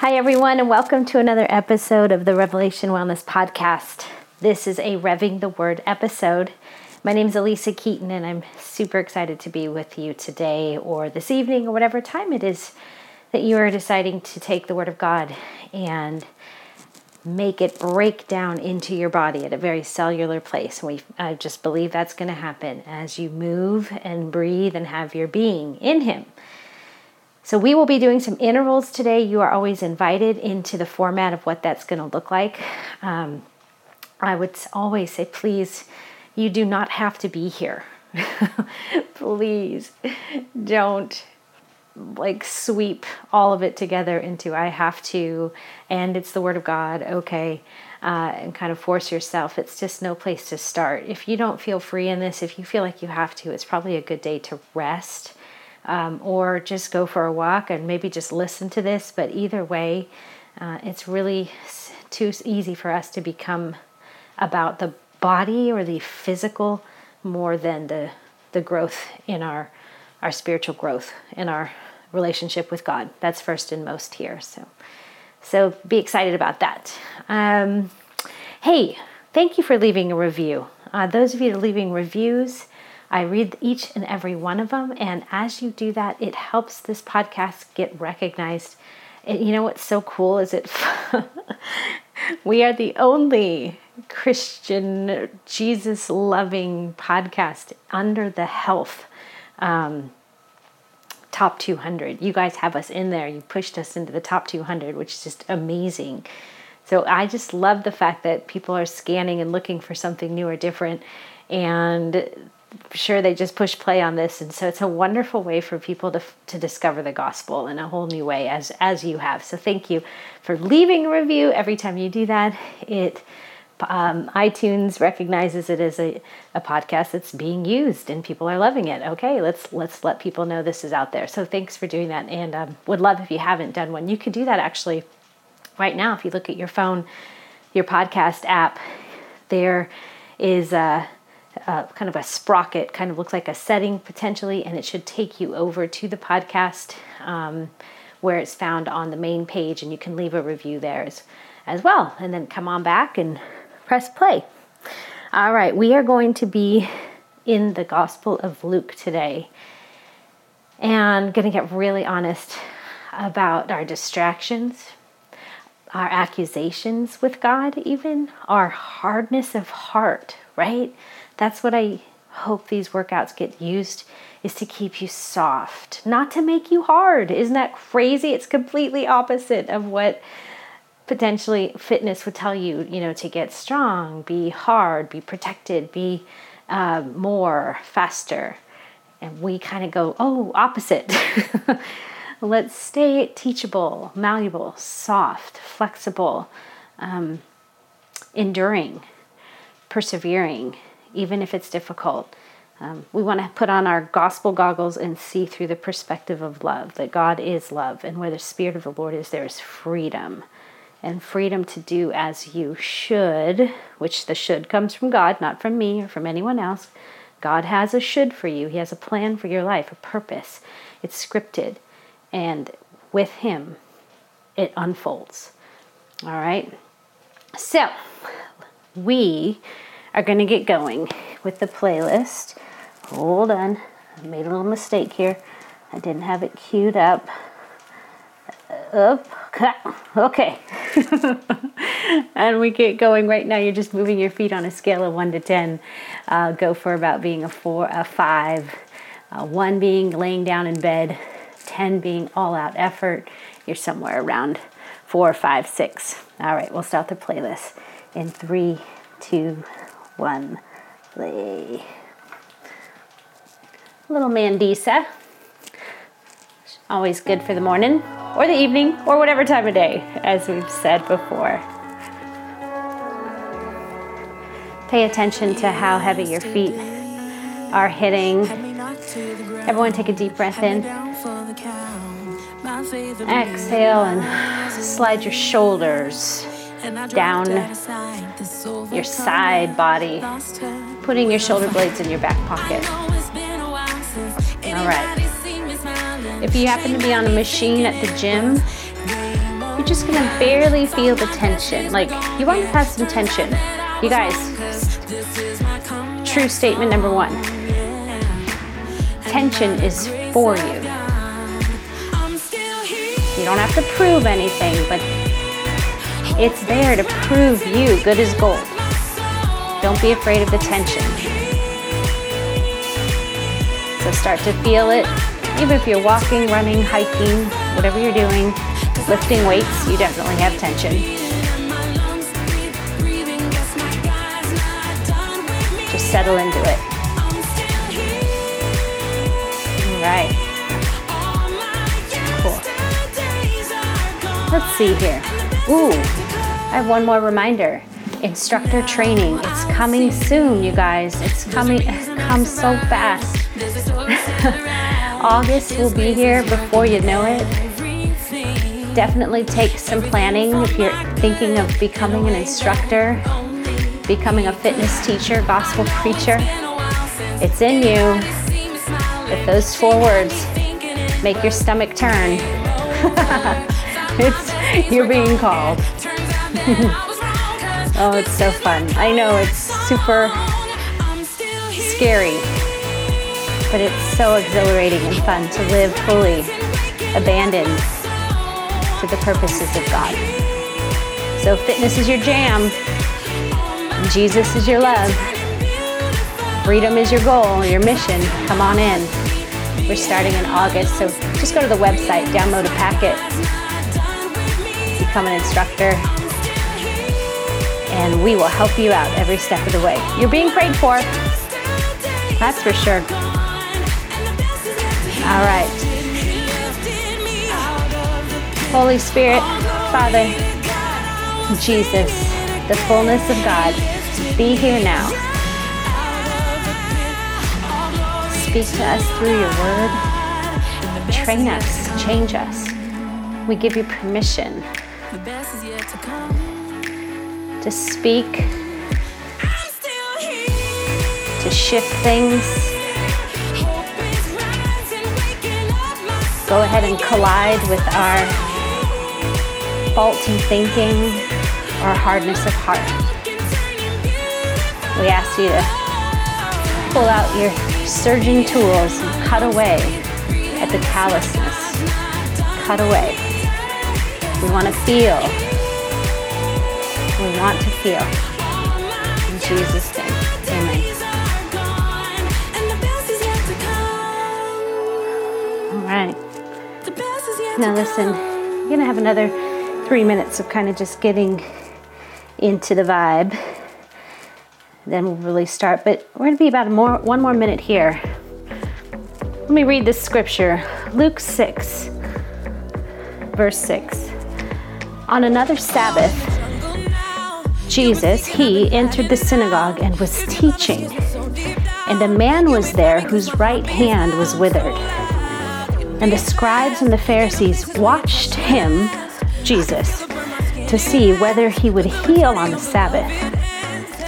Hi, everyone, and welcome to another episode of the Revelation Wellness Podcast. This is a Revving the Word episode. My name is Alisa Keeton, and I'm super excited to be with you today or this evening or whatever time it is that you are deciding to take the Word of God and make it break down into your body at a very cellular place. We, I just believe that's going to happen as you move and breathe and have your being in Him. So, we will be doing some intervals today. You are always invited into the format of what that's going to look like. Um, I would always say, please, you do not have to be here. please don't like sweep all of it together into I have to, and it's the Word of God, okay, uh, and kind of force yourself. It's just no place to start. If you don't feel free in this, if you feel like you have to, it's probably a good day to rest um, or just go for a walk and maybe just listen to this. But either way, uh, it's really too easy for us to become about the body or the physical more than the the growth in our our spiritual growth in our relationship with God. That's first and most here. So so be excited about that. Um, hey, thank you for leaving a review. Uh, those of you leaving reviews, I read each and every one of them. And as you do that, it helps this podcast get recognized. And you know what's so cool is it we are the only Christian, Jesus loving podcast under the health um, top 200. You guys have us in there. You pushed us into the top 200, which is just amazing. So I just love the fact that people are scanning and looking for something new or different. And sure they just push play on this. And so it's a wonderful way for people to, to discover the gospel in a whole new way as as you have. So thank you for leaving a review. Every time you do that it um, itunes recognizes it as a, a podcast that's being used and people are loving it. Okay let's let's let people know this is out there. So thanks for doing that. And um, would love if you haven't done one. You could do that actually right now if you look at your phone your podcast app. There is a uh, kind of a sprocket, kind of looks like a setting potentially, and it should take you over to the podcast um, where it's found on the main page, and you can leave a review there as, as well. And then come on back and press play. All right, we are going to be in the Gospel of Luke today and going to get really honest about our distractions, our accusations with God, even our hardness of heart, right? That's what I hope these workouts get used is to keep you soft, not to make you hard. Isn't that crazy? It's completely opposite of what potentially fitness would tell you, you know, to get strong, be hard, be protected, be uh, more, faster. And we kind of go, oh, opposite. Let's stay teachable, malleable, soft, flexible, um, enduring, persevering, even if it's difficult. Um, we want to put on our gospel goggles and see through the perspective of love that God is love, and where the Spirit of the Lord is, there is freedom. And freedom to do as you should, which the should comes from God, not from me or from anyone else. God has a should for you, He has a plan for your life, a purpose. It's scripted. And with Him, it unfolds. All right? So, we are going to get going with the playlist. Hold on. I made a little mistake here. I didn't have it queued up. Up. Okay. and we get going right now. You're just moving your feet on a scale of 1 to 10. Uh, go for about being a 4, a 5. Uh, 1 being laying down in bed. 10 being all out effort. You're somewhere around 4, 5, 6. All right, we'll start the playlist in 3, 2, one play. Little Mandisa. Always good for the morning or the evening or whatever time of day, as we've said before. Pay attention to how heavy your feet are hitting. Everyone, take a deep breath in. Exhale and slide your shoulders down your side body, putting your shoulder blades in your back pocket. All right. If you happen to be on a machine at the gym, you're just gonna barely feel the tension. Like you want to have some tension. You guys, true statement number one. Tension is for you. You don't have to prove anything, but it's there to prove you good as gold. Don't be afraid of the tension. So start to feel it. Even if you're walking, running, hiking, whatever you're doing, lifting weights, you definitely have tension. Just settle into it. All right. Cool. Let's see here. Ooh, I have one more reminder. Instructor training. It's coming soon, you guys. It's coming. It comes so fast. August will be here before you know it. Definitely take some planning if you're thinking of becoming an instructor, becoming a fitness teacher, gospel preacher. It's in you. If those four words make your stomach turn, it's you're being called. oh, it's so fun. I know it's super scary but it's so exhilarating and fun to live fully abandoned to the purposes of God. So, fitness is your jam, Jesus is your love, freedom is your goal, your mission. Come on in. We're starting in August, so just go to the website, download a packet, become an instructor, and we will help you out every step of the way. You're being prayed for. That's for sure. All right. Holy Spirit, Father, Jesus, the fullness of God, be here now. Speak to us through your word. Train us, change us. We give you permission to speak, to shift things go ahead and collide with our faulty thinking or hardness of heart. We ask you to pull out your surging tools and cut away at the callousness. Cut away. We want to feel. We want to feel. In Jesus' name, amen. All right. Now, listen, you're going to have another three minutes of kind of just getting into the vibe. Then we'll really start. But we're going to be about more, one more minute here. Let me read this scripture Luke 6, verse 6. On another Sabbath, Jesus, he entered the synagogue and was teaching. And a man was there whose right hand was withered. And the scribes and the Pharisees watched him, Jesus, to see whether he would heal on the Sabbath,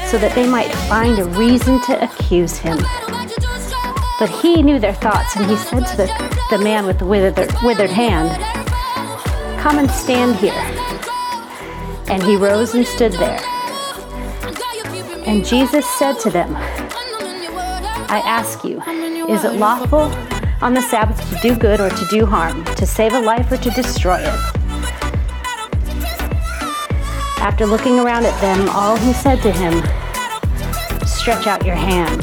so that they might find a reason to accuse him. But he knew their thoughts, and he said to the, the man with the withered, withered hand, Come and stand here. And he rose and stood there. And Jesus said to them, I ask you, is it lawful on the Sabbath to do good or to do harm, to save a life or to destroy it. After looking around at them, all he said to him, Stretch out your hand.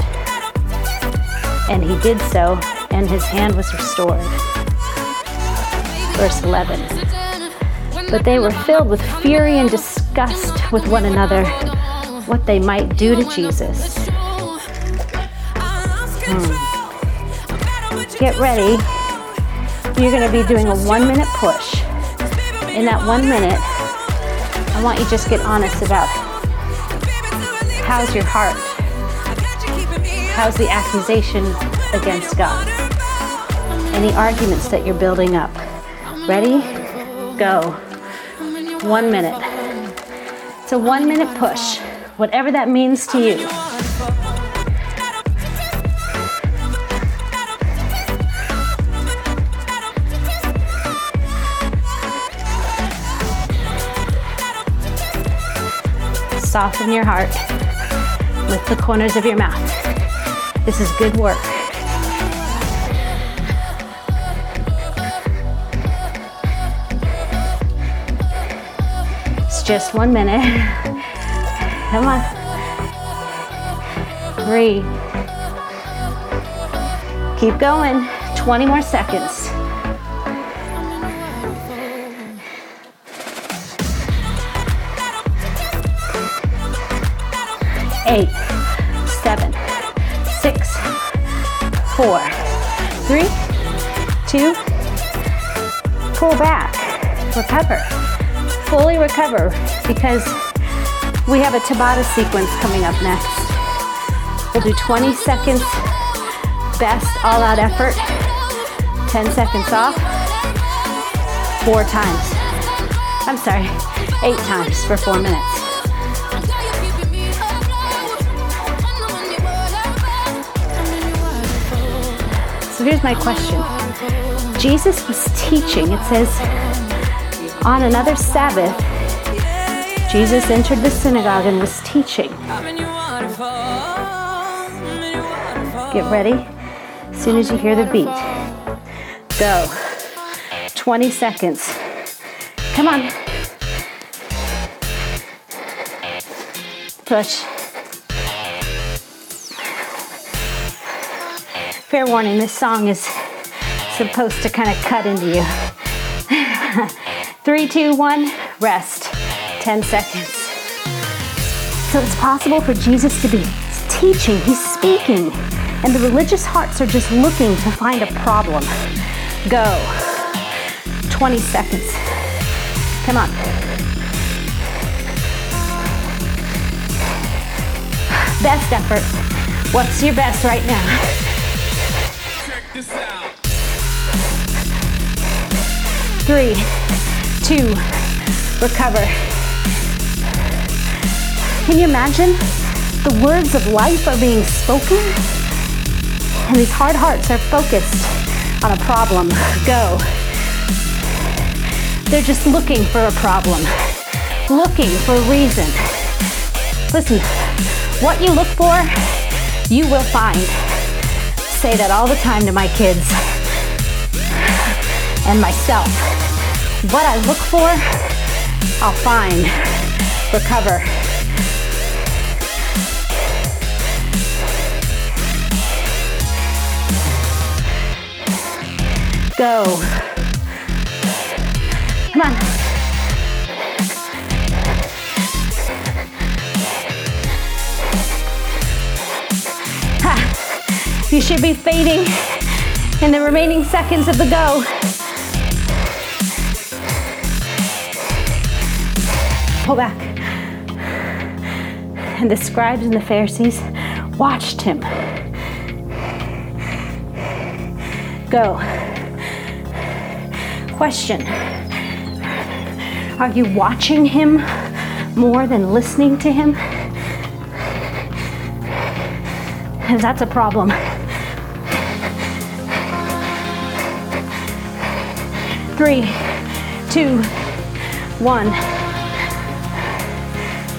And he did so, and his hand was restored. Verse 11. But they were filled with fury and disgust with one another, what they might do to Jesus. Hmm get ready. You're going to be doing a one minute push. In that one minute, I want you to just get honest about how's your heart? How's the accusation against God? Any arguments that you're building up? Ready? Go. One minute. It's a one minute push, whatever that means to you. Soften your heart with the corners of your mouth. This is good work. It's just one minute. Come on. Three. Keep going. 20 more seconds. eight, seven, six, four, three, two, pull back, recover, fully recover because we have a Tabata sequence coming up next. We'll do 20 seconds, best all out effort, 10 seconds off, four times. I'm sorry, eight times for four minutes. So here's my question Jesus was teaching, it says, on another Sabbath, Jesus entered the synagogue and was teaching. Get ready. As soon as you hear the beat, go. 20 seconds. Come on. Push. Fair warning, this song is supposed to kind of cut into you. Three, two, one, rest. 10 seconds. So it's possible for Jesus to be teaching, he's speaking, and the religious hearts are just looking to find a problem. Go. 20 seconds. Come on. Best effort. What's your best right now? Check this out. Three, two, recover. Can you imagine? The words of life are being spoken, and these hard hearts are focused on a problem. Go. They're just looking for a problem, looking for a reason. Listen, what you look for, you will find say that all the time to my kids and myself. What I look for, I'll find, recover. Go. Come on. Ha. You should be fading in the remaining seconds of the go. Pull back. And the scribes and the Pharisees watched him. Go. Question Are you watching him more than listening to him? Because that's a problem. three, two, one.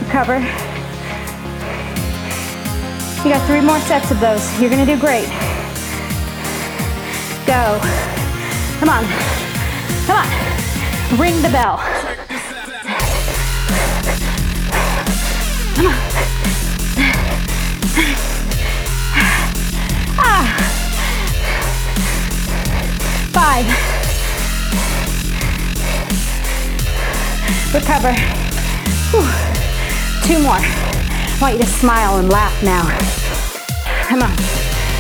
Recover. You got three more sets of those. You're gonna do great. Go. Come on. Come on. Ring the bell. Come on. Ah. Five. Recover. Whew. Two more. I want you to smile and laugh now. Come on.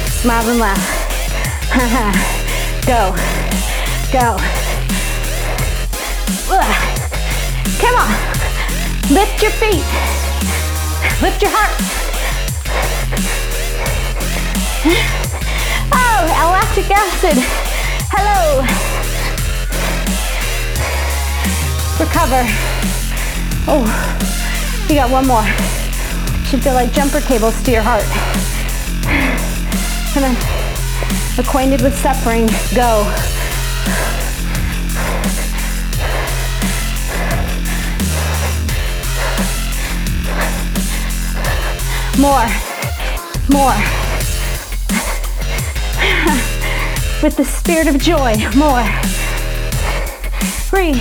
Smile and laugh. Go. Go. Come on. Lift your feet. Lift your heart. Oh, lactic acid. Hello. recover. Oh, you got one more. Should feel like jumper cables to your heart. Come on. Acquainted with suffering, go. More. More. With the spirit of joy. More. Three,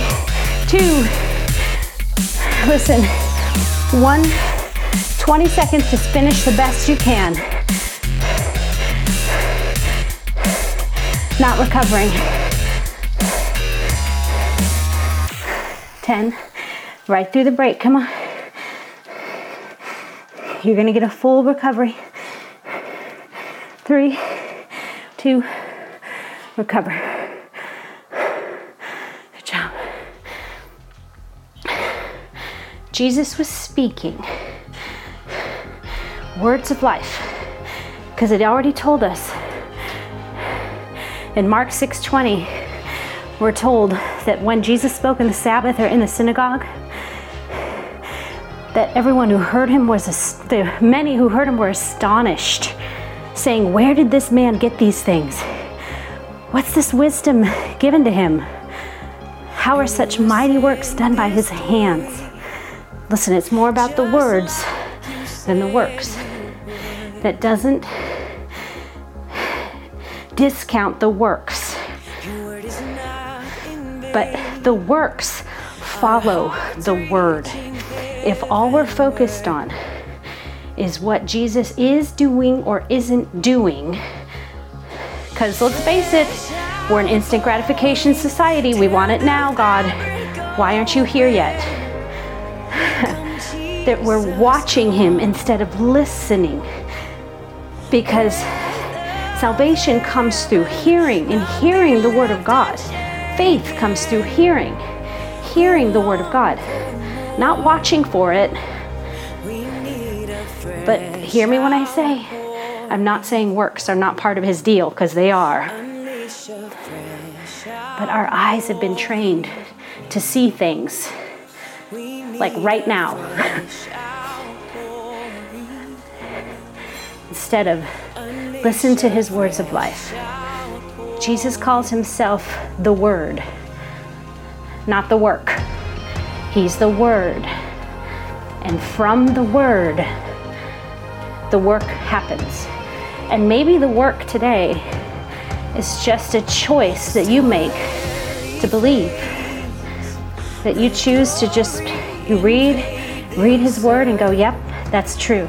two. Listen. One. 20 seconds to finish the best you can. Not recovering. 10. Right through the break. Come on. You're going to get a full recovery. Three, two, recover. Good job. Jesus was speaking words of life because it already told us in Mark 6:20 we're told that when Jesus spoke in the Sabbath or in the synagogue that everyone who heard him was the many who heard him were astonished saying where did this man get these things what's this wisdom given to him how are such mighty works done by his hands listen it's more about the words than the works that doesn't discount the works. But the works follow the word. If all we're focused on is what Jesus is doing or isn't doing, because let's face it, we're an instant gratification society. We want it now, God. Why aren't you here yet? that we're watching Him instead of listening because salvation comes through hearing and hearing the Word of God. Faith comes through hearing, hearing the Word of God, not watching for it. But hear me when I say, I'm not saying works are not part of His deal, because they are. But our eyes have been trained to see things like right now. instead of listen to his words of life. Jesus calls himself the Word, not the work. He's the Word. And from the Word, the work happens. And maybe the work today is just a choice that you make to believe. That you choose to just, you read, read His Word and go, yep, that's true.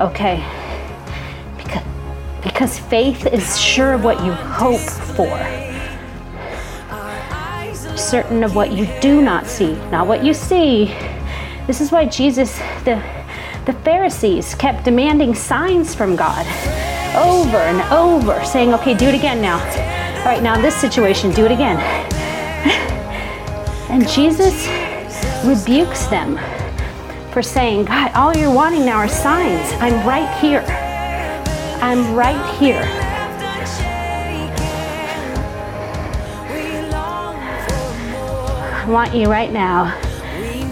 Okay, because because faith is sure of what you hope for, certain of what you do not see, not what you see. This is why Jesus, the, the Pharisees, kept demanding signs from God over and over, saying, Okay, do it again now. All right, now in this situation, do it again. and Jesus rebukes them for saying, God, all you're wanting now are signs. I'm right here. I'm right here. Want you right now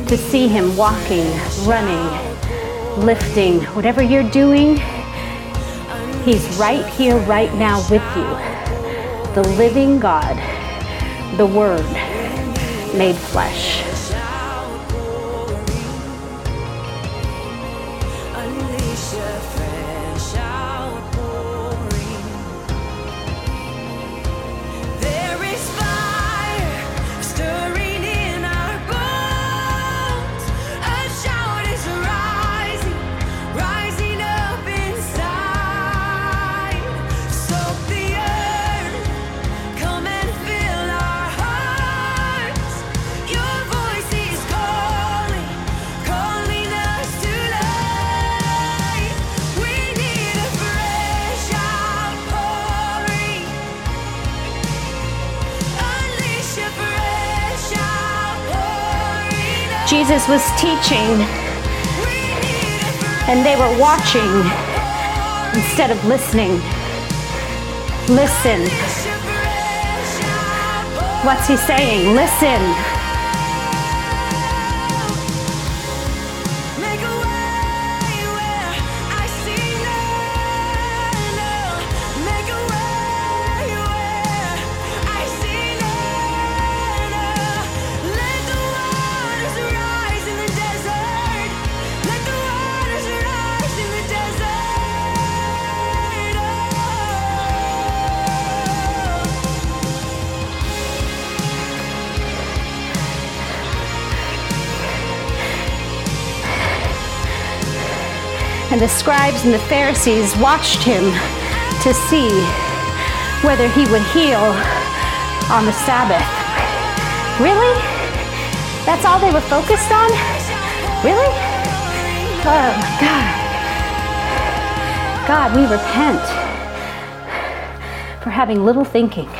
to see him walking, running, lifting, whatever you're doing. He's right here, right now with you. The living God, the Word made flesh. Jesus was teaching and they were watching instead of listening. Listen. What's he saying? Listen. And the scribes and the Pharisees watched him to see whether he would heal on the Sabbath. Really? That's all they were focused on? Really? Oh my God. God, we repent for having little thinking,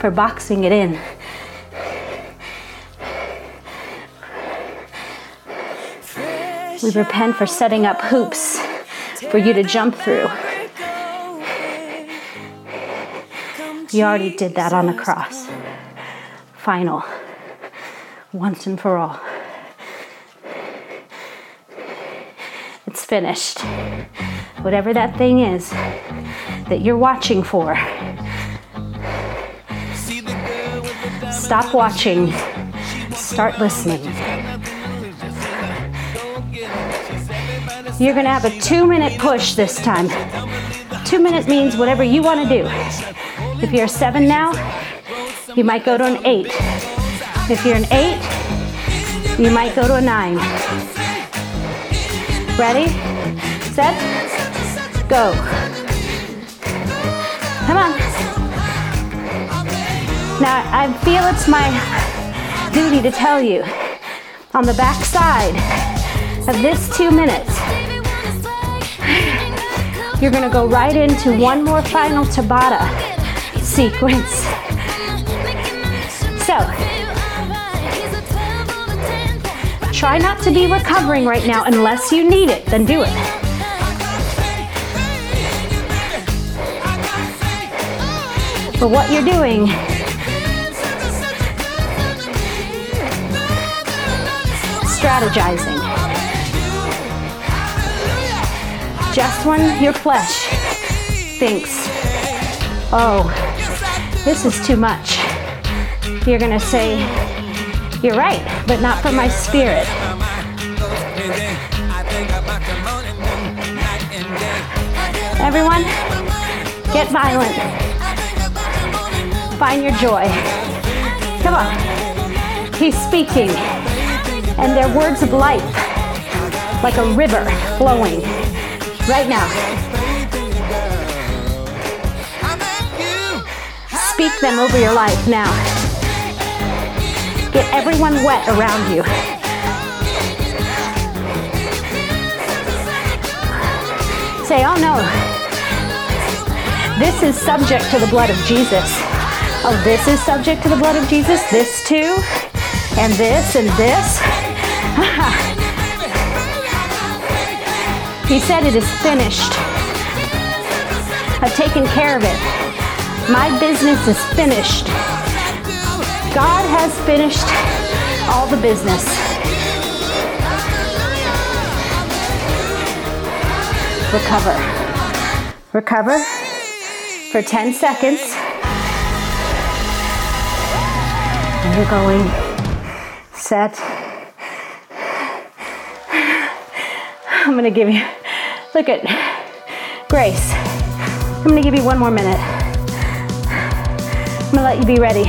for boxing it in. We repent for setting up hoops for you to jump through. You already did that on the cross. Final. Once and for all. It's finished. Whatever that thing is that you're watching for, stop watching. Start listening. You're to have a two minute push this time. Two minute means whatever you want to do. If you're a seven now, you might go to an eight. If you're an eight, you might go to a nine. Ready? Set? Go. Come on. Now, I feel it's my duty to tell you on the back side of this two minutes, you're to go right into one more final Tabata sequence. So, try not to be recovering right now unless you need it, then do it. But what you're doing strategizing. Just when your flesh thinks, oh, this is too much, you're going to say, you're right, but not for my spirit. Everyone, get violent. Find your joy. Come on. He's speaking, and they're words of life, like a river flowing right now. Speak them over your life now. Get everyone wet around you. Say, oh no, this is subject to the blood of Jesus. Oh, this is subject to the blood of Jesus. This too, and this and this. he said it is finished. I've taken care of it. My business is finished. God has finished all the business. Recover. Recover for 10 seconds. You're going. Set. I'm going to give you, look at Grace. I'm to give you one more minute. I'm to let you be ready.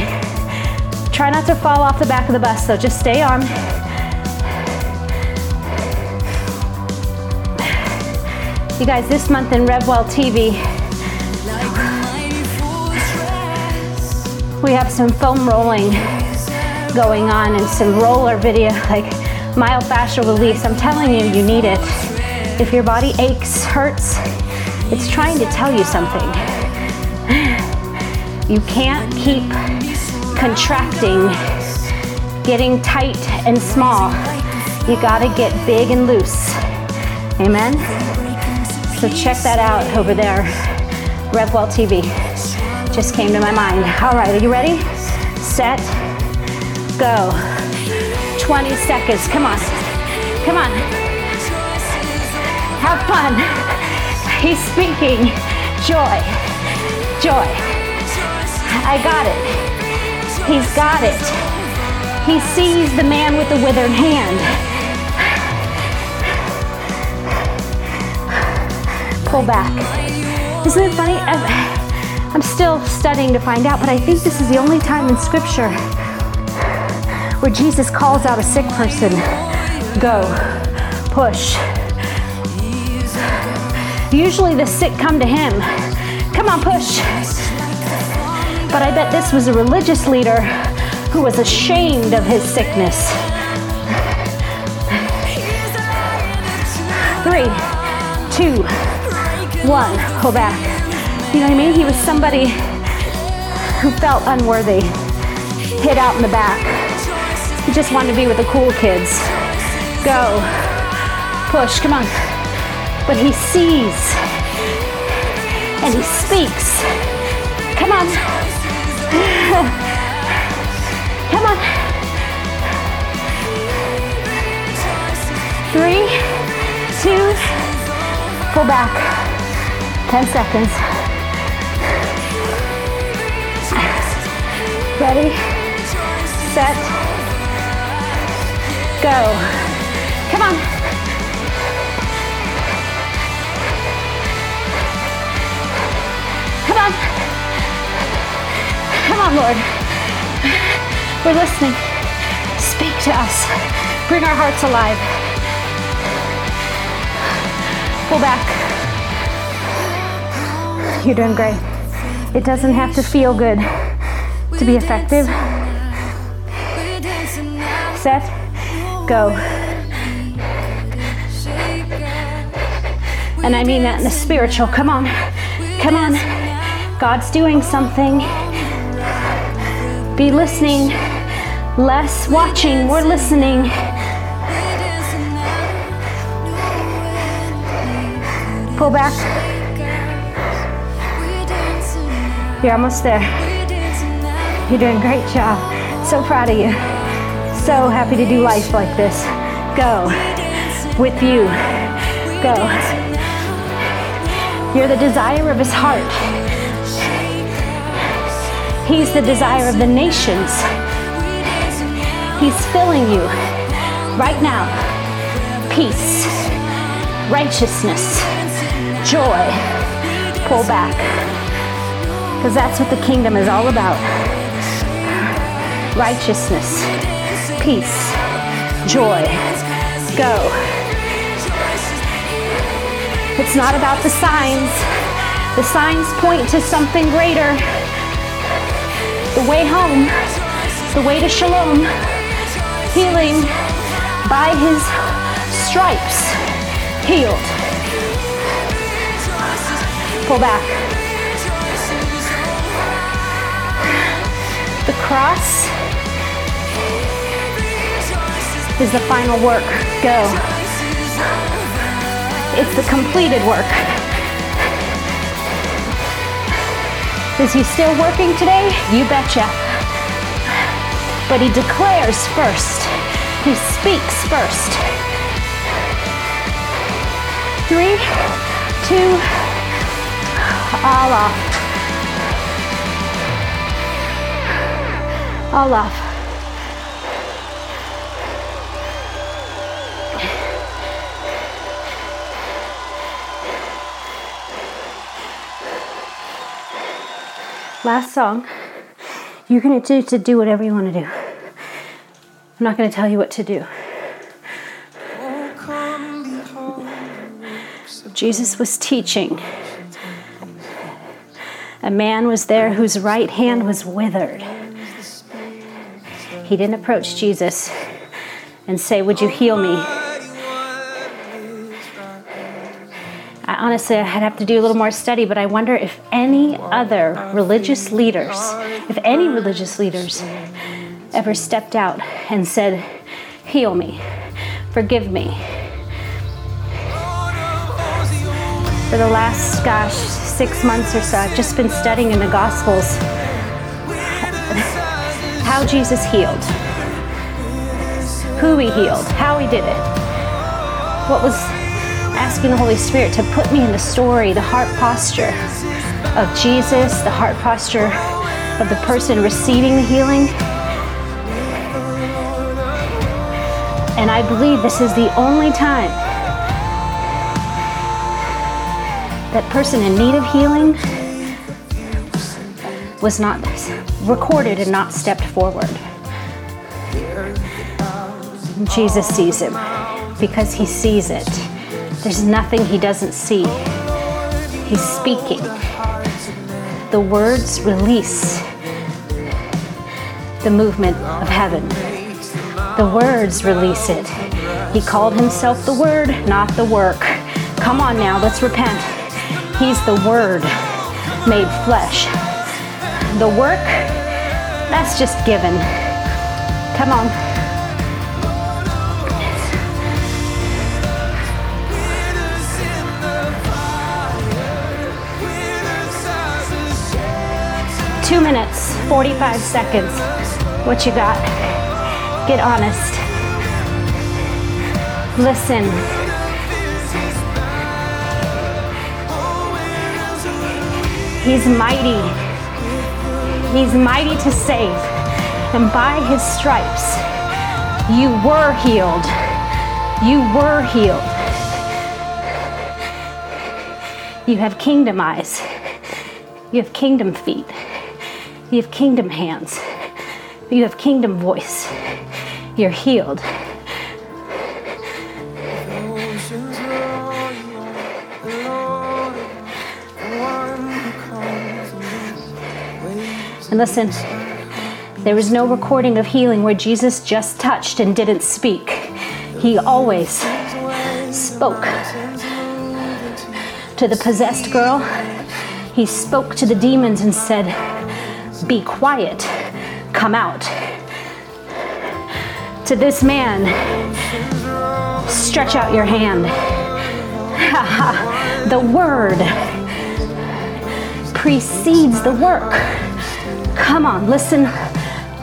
Try not to fall off the back of the bus, so just stay on. You guys, this month in Revwell TV, we have some foam rolling going on and some roller video, like myofascial release. I'm telling you, you need it. If your body aches, hurts, it's trying to tell you something. You can't keep contracting, getting tight and small. You gotta get big and loose. Amen? So check that out over there. Revwell TV. Just came to my mind. All right, are you ready? Set, go. 20 seconds. Come on. Come on. Have fun. He's speaking. Joy. Joy. I got it. He's got it. He sees the man with the withered hand. Pull back. Isn't it funny? I'm still studying to find out, but I think this is the only time in Scripture where Jesus calls out a sick person, go, Push. Usually the sick come to him. Come on, push. But I bet this was a religious leader who was ashamed of his sickness. Three, two, one. Pull back. You know what I mean? He was somebody who felt unworthy, hid out in the back. He just wanted to be with the cool kids. Go. Push. Come on. But he sees and he speaks. Come on. Come on. Three, two, pull back. 10 seconds. Ready, set, go. Come on. Come on, Lord. We're listening. Speak to us. Bring our hearts alive. Pull back. You're doing great. It doesn't have to feel good to be effective. Set, go. And I mean that in the spiritual. Come on. Come on. God's doing something. Be listening. Less watching, more listening. Pull back. You're almost there. You're doing a great job. So proud of you. So happy to do life like this. Go. With you. Go. You're the desire of his heart. He's the desire of the nations. He's filling you right now. Peace, righteousness, joy. Pull back. Because that's what the kingdom is all about righteousness, peace, joy. Go. It's not about the signs. The signs point to something greater. The way home, the way to shalom, healing by his stripes, healed. Pull back. The cross is the final work. Go. It's the completed work. Is he still working today? You betcha. But he declares first. He speaks first. Three, two, all off. All off. Last song. You're going to do to do whatever you want to do. I'm not going to tell you what to do. Jesus was teaching. A man was there whose right hand was withered. He didn't approach Jesus and say, Would you heal me? I honestly, I'd have to do a little more study, but I wonder if any other religious leaders, if any religious leaders ever stepped out and said, Heal me, forgive me. For the last, gosh, six months or so, I've just been studying in the Gospels. How Jesus healed, who he healed, how he did it, what was asking the Holy Spirit to put me in the story, the heart posture of Jesus, the heart posture of the person receiving the healing. And I believe this is the only time that person in need of healing was not recorded and not stepped forward. Jesus sees him. because he sees it. There's nothing he doesn't see. He's speaking. The words release the movement of heaven. The words release it. He called himself the Word, not the work. Come on now, let's repent. He's the Word made flesh. The work, that's just given. Come on. Two minutes, 45 seconds. What you got? Get honest. Listen. He's mighty. He's mighty to save. And by his stripes, you were healed. You were healed. You have kingdom eyes. You have kingdom feet. You have kingdom hands. You have kingdom voice. You're healed. And listen, there is no recording of healing where Jesus just touched and didn't speak. He always spoke. To the possessed girl, he spoke to the demons and said, Be quiet, come out. To this man, stretch out your hand. the word precedes the work. Come on, listen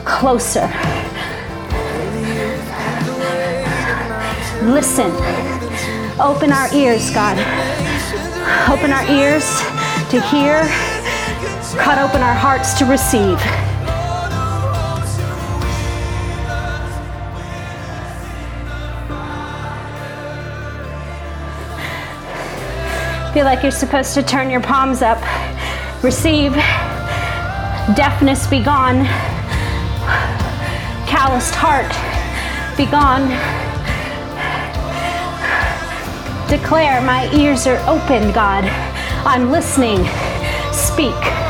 closer. Listen. Open our ears, God. Open our ears to hear. Cut open our hearts to receive. Feel like you're supposed to turn your palms up. Receive. Deafness be gone. Calloused heart be gone. Declare, my ears are open, God. I'm listening. Speak.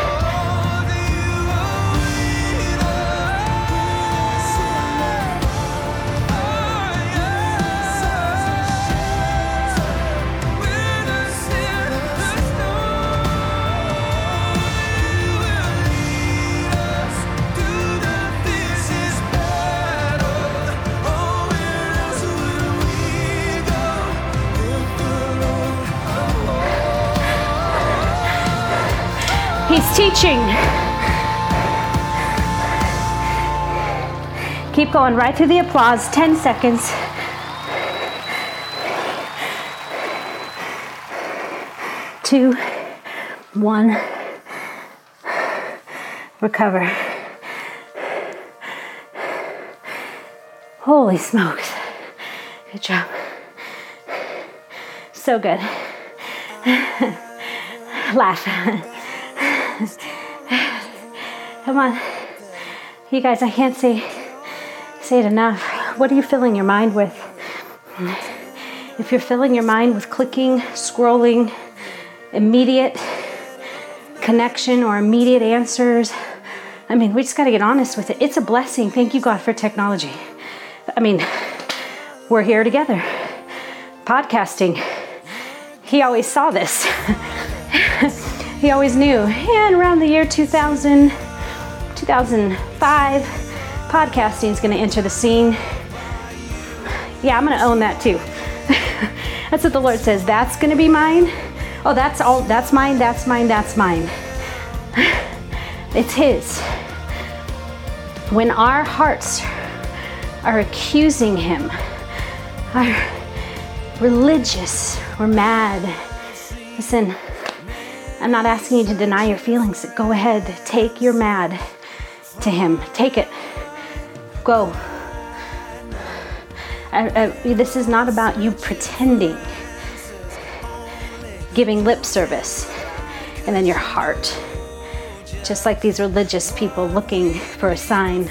Keep going right through the applause. 10 seconds. Two, one, recover. Holy smokes. Good job. So good. Laugh. Come on. You guys, I can't say say it enough. What are you filling your mind with? If you're filling your mind with clicking, scrolling, immediate connection or immediate answers, I mean, we just got to get honest with it. It's a blessing. Thank you, God, for technology. I mean, we're here together. Podcasting. He always saw this. he always knew. And around the year 2000, 2005, podcasting is going to enter the scene. Yeah, I'm going to own that too. that's what the Lord says. That's going to be mine. Oh, that's all. That's mine. That's mine. That's mine. It's His. When our hearts are accusing Him, are religious, we're mad. Listen, I'm not asking you to deny your feelings. Go ahead, take your mad to Him. Take it. Go. I, I, this is not about you pretending, giving lip service, and then your heart. Just like these religious people looking for a sign.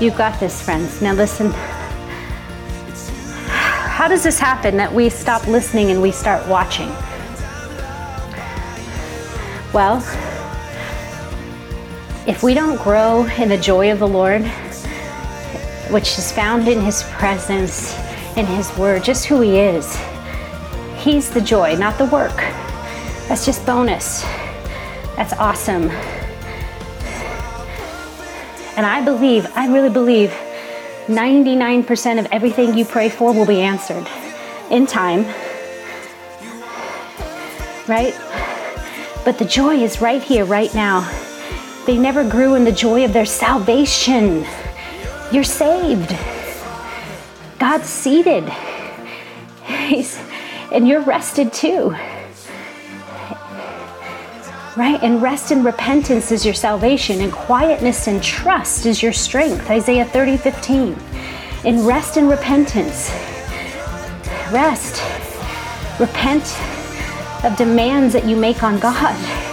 You've got this, friends. Now listen. How does this happen that we stop listening and we start watching? Well, if we don't grow in the joy of the Lord, which is found in His presence, in His Word, just who He is, He's the joy, not the work. That's just bonus. That's awesome. And I believe, I really believe, 99% of everything you pray for will be answered in time. Right? But the joy is right here, right now. They never grew in the joy of their salvation. You're saved. God's seated. He's, and you're rested too. Right? And rest and repentance is your salvation, and quietness and trust is your strength. Isaiah 30 15. In rest and repentance. Rest. Repent of demands that you make on God.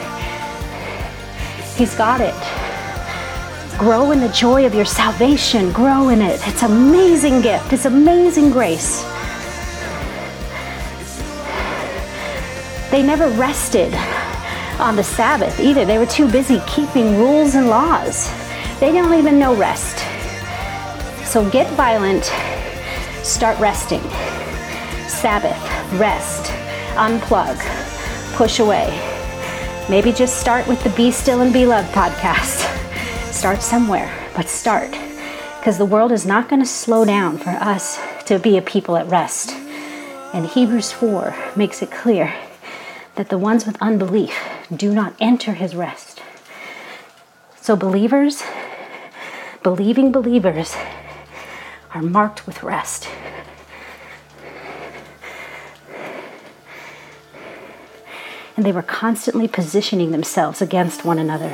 He's got it. Grow in the joy of your salvation. Grow in it. It's amazing gift. It's amazing grace. They never rested on the Sabbath either. They were too busy keeping rules and laws. They don't even know rest. So get violent, start resting. Sabbath, rest, unplug, push away. Maybe just start with the Be Still and Be Loved podcast. Start somewhere, but start. Because the world is not going to slow down for us to be a people at rest. And Hebrews 4 makes it clear that the ones with unbelief do not enter his rest. So, believers, believing believers, are marked with rest. And they were constantly positioning themselves against one another.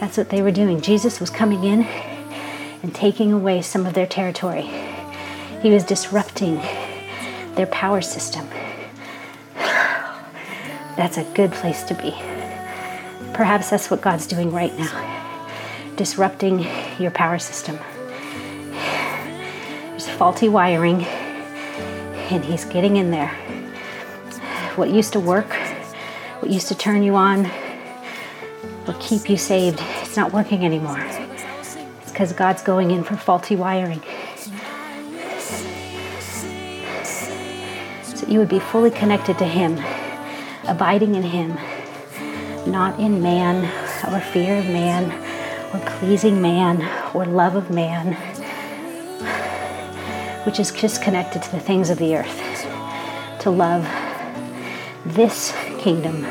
That's what they were doing. Jesus was coming in and taking away some of their territory. He was disrupting their power system. That's a good place to be. Perhaps that's what God's doing right now, disrupting your power system. There's faulty wiring, and He's getting in there what used to work, what used to turn you on, what keep you saved, it's not working anymore. It's because God's going in for faulty wiring. So you would be fully connected to Him, abiding in Him, not in man or fear of man or pleasing man or love of man, which is just connected to the things of the earth, to love this kingdom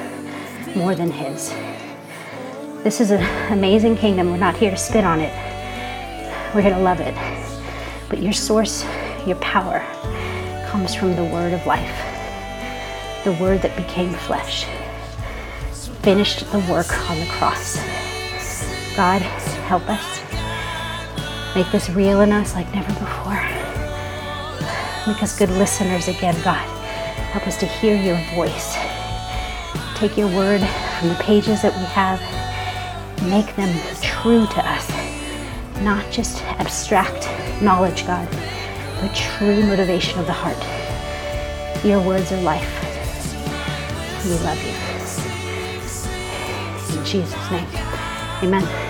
more than His. This is an amazing kingdom. We're not here to spit on it, we're here to love it. But your source, your power, comes from the word of life, the word that became flesh, finished the work on the cross. God, help us. Make this real in us like never before. Make us good listeners again, God. Help us to hear your voice. Take your word from the pages that we have, make them true to us, not just abstract knowledge, God, but true motivation of the heart. Your words are life. We love you. In Jesus' name, amen.